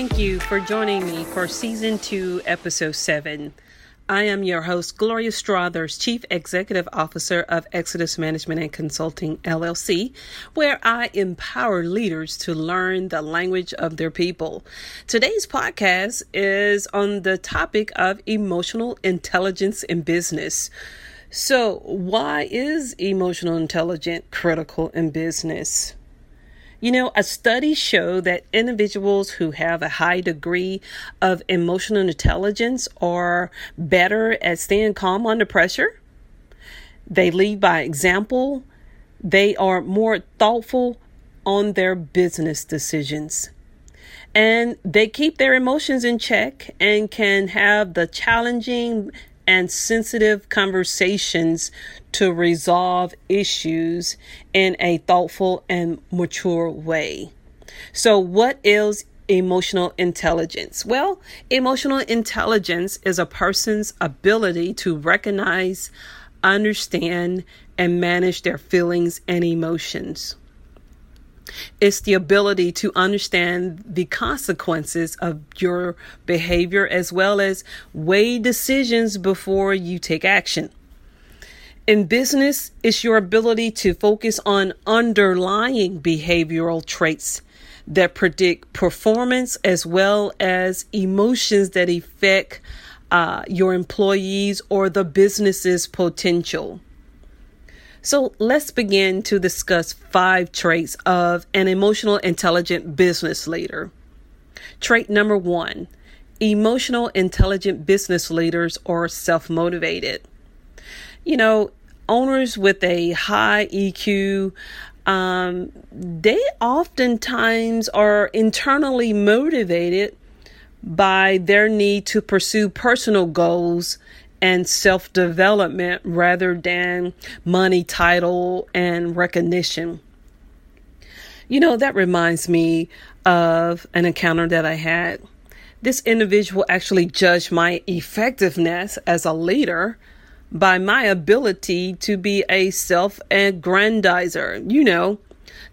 for joining me for season two, episode seven. I am your host, Gloria Strothers, Chief Executive Officer of Exodus Management and Consulting LLC, where I empower leaders to learn the language of their people. Today's podcast is on the topic of emotional intelligence in business. So, why is emotional intelligence critical in business? You know, a study showed that individuals who have a high degree of emotional intelligence are better at staying calm under pressure. They lead by example. They are more thoughtful on their business decisions. And they keep their emotions in check and can have the challenging and sensitive conversations to resolve issues in a thoughtful and mature way. So, what is emotional intelligence? Well, emotional intelligence is a person's ability to recognize, understand, and manage their feelings and emotions. It's the ability to understand the consequences of your behavior as well as weigh decisions before you take action. In business, it's your ability to focus on underlying behavioral traits that predict performance as well as emotions that affect uh, your employees or the business's potential. So let's begin to discuss five traits of an emotional intelligent business leader. Trait number one emotional intelligent business leaders are self motivated. You know, owners with a high EQ, um, they oftentimes are internally motivated by their need to pursue personal goals and self development rather than money, title, and recognition. You know, that reminds me of an encounter that I had. This individual actually judged my effectiveness as a leader by my ability to be a self aggrandizer. You know,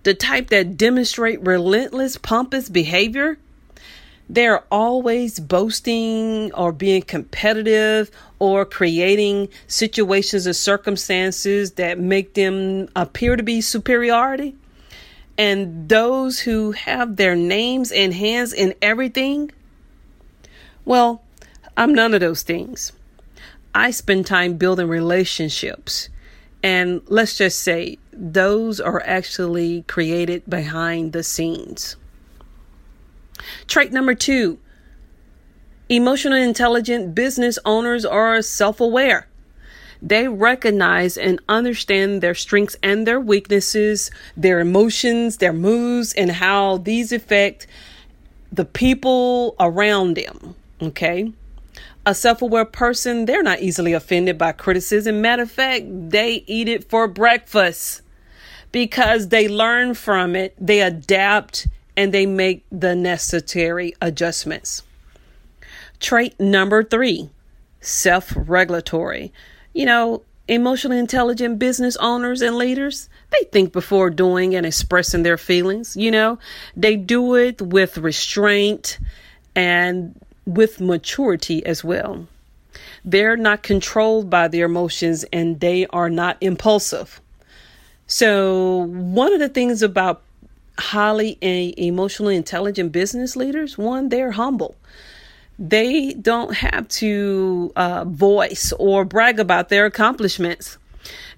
the type that demonstrate relentless, pompous behavior they're always boasting or being competitive or creating situations or circumstances that make them appear to be superiority. And those who have their names and hands in everything, well, I'm none of those things. I spend time building relationships. And let's just say those are actually created behind the scenes. Trait number two emotionally intelligent business owners are self aware. They recognize and understand their strengths and their weaknesses, their emotions, their moves, and how these affect the people around them. Okay. A self aware person, they're not easily offended by criticism. Matter of fact, they eat it for breakfast because they learn from it, they adapt, and they make the necessary adjustments. Trait number three self regulatory. You know, emotionally intelligent business owners and leaders, they think before doing and expressing their feelings. You know, they do it with restraint and with maturity as well. They're not controlled by their emotions and they are not impulsive. So, one of the things about highly emotionally intelligent business leaders, one, they're humble. They don't have to uh, voice or brag about their accomplishments.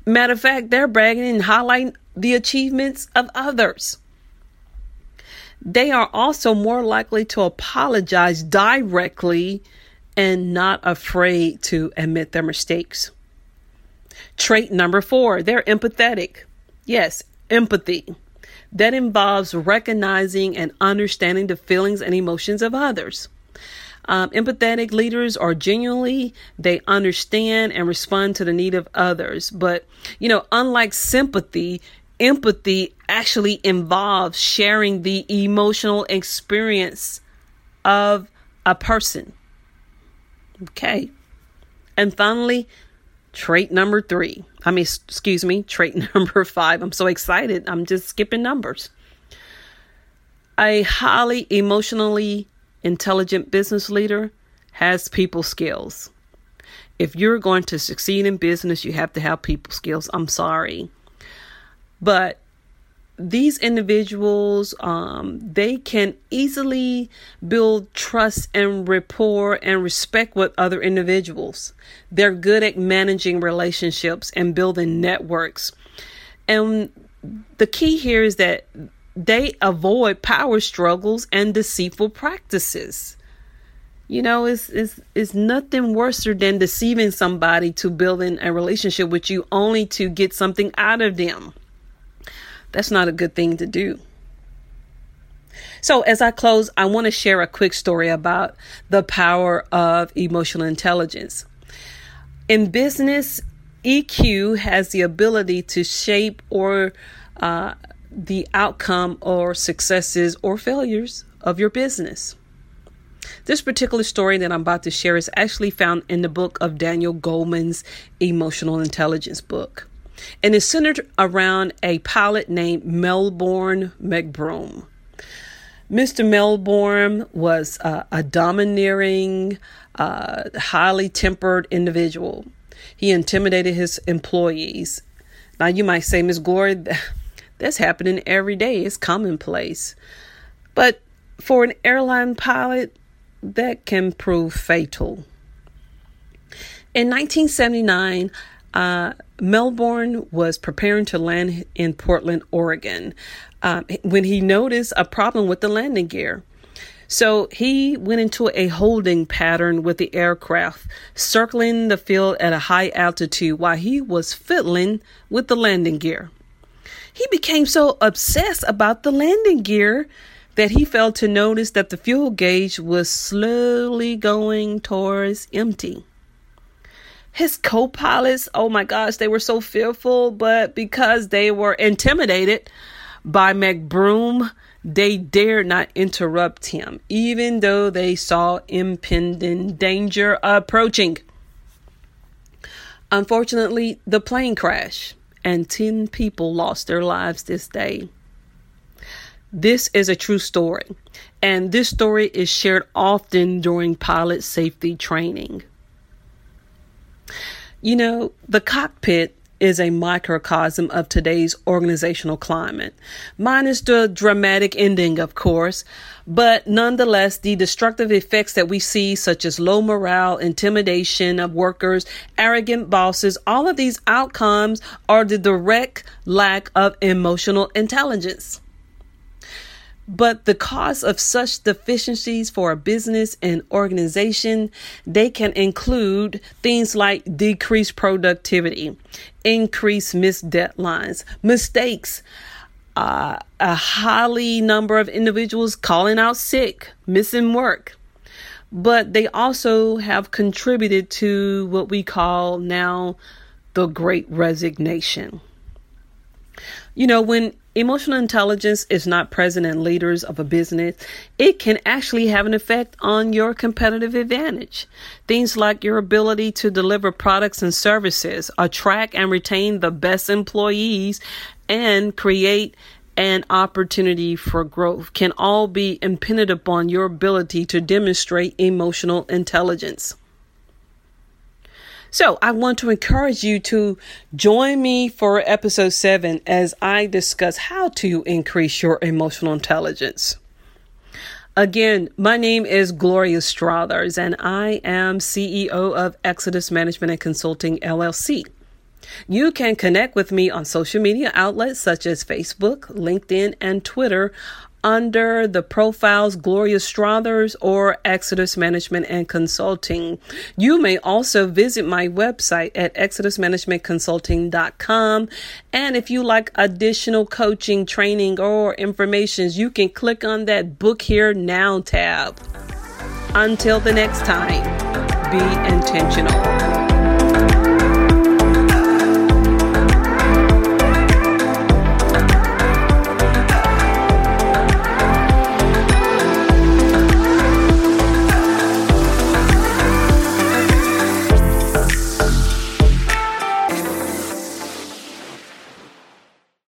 Matter of fact, they're bragging and highlighting the achievements of others. They are also more likely to apologize directly and not afraid to admit their mistakes. Trait number four, they're empathetic. Yes, empathy. That involves recognizing and understanding the feelings and emotions of others. Um, empathetic leaders are genuinely, they understand and respond to the need of others. But, you know, unlike sympathy, empathy actually involves sharing the emotional experience of a person. Okay. And finally, Trait number three. I mean, excuse me, trait number five. I'm so excited. I'm just skipping numbers. A highly emotionally intelligent business leader has people skills. If you're going to succeed in business, you have to have people skills. I'm sorry. But these individuals um, they can easily build trust and rapport and respect with other individuals. They're good at managing relationships and building networks. And the key here is that they avoid power struggles and deceitful practices. You know it's, it's, it's nothing worse than deceiving somebody to building a relationship with you only to get something out of them that's not a good thing to do. So, as I close, I want to share a quick story about the power of emotional intelligence. In business, EQ has the ability to shape or uh, the outcome or successes or failures of your business. This particular story that I'm about to share is actually found in the book of Daniel Goleman's Emotional Intelligence book and is centered around a pilot named Melburn McBroom. Mr. Melburn was uh, a domineering, uh, highly tempered individual. He intimidated his employees. Now, you might say, Miss Gloria, that's happening every day. It's commonplace. But for an airline pilot, that can prove fatal. In 1979, uh, Melburn was preparing to land in Portland, Oregon, uh, when he noticed a problem with the landing gear. So he went into a holding pattern with the aircraft, circling the field at a high altitude while he was fiddling with the landing gear. He became so obsessed about the landing gear that he failed to notice that the fuel gauge was slowly going towards empty his co-pilots oh my gosh they were so fearful but because they were intimidated by mcbroom they dared not interrupt him even though they saw impending danger approaching unfortunately the plane crashed and 10 people lost their lives this day this is a true story, and this story is shared often during pilot safety training. You know, the cockpit is a microcosm of today's organizational climate, minus the dramatic ending, of course, but nonetheless, the destructive effects that we see, such as low morale, intimidation of workers, arrogant bosses, all of these outcomes are the direct lack of emotional intelligence. But the cost of such deficiencies for a business and organization, they can include things like decreased productivity, increased missed deadlines, mistakes, uh, a highly number of individuals calling out sick, missing work. But they also have contributed to what we call now the great resignation. You know, when emotional intelligence is not present in leaders of a business, it can actually have an effect on your competitive advantage. Things like your ability to deliver products and services, attract and retain the best employees, and create an opportunity for growth can all be impended upon your ability to demonstrate emotional intelligence. So I want to encourage you to join me for episode seven as I discuss how to increase your emotional intelligence. Again, my name is Gloria Strothers, and I am CEO of Exodus Management and Consulting LLC. You can connect with me on social media outlets such as Facebook, LinkedIn, and Twitter under the profiles Gloria Strothers or Exodus Management and Consulting. You may also visit my website at exodusmanagementconsulting.com. And if you like additional coaching, training, or information, you can click on that book here now tab. Until the next time, be intentional.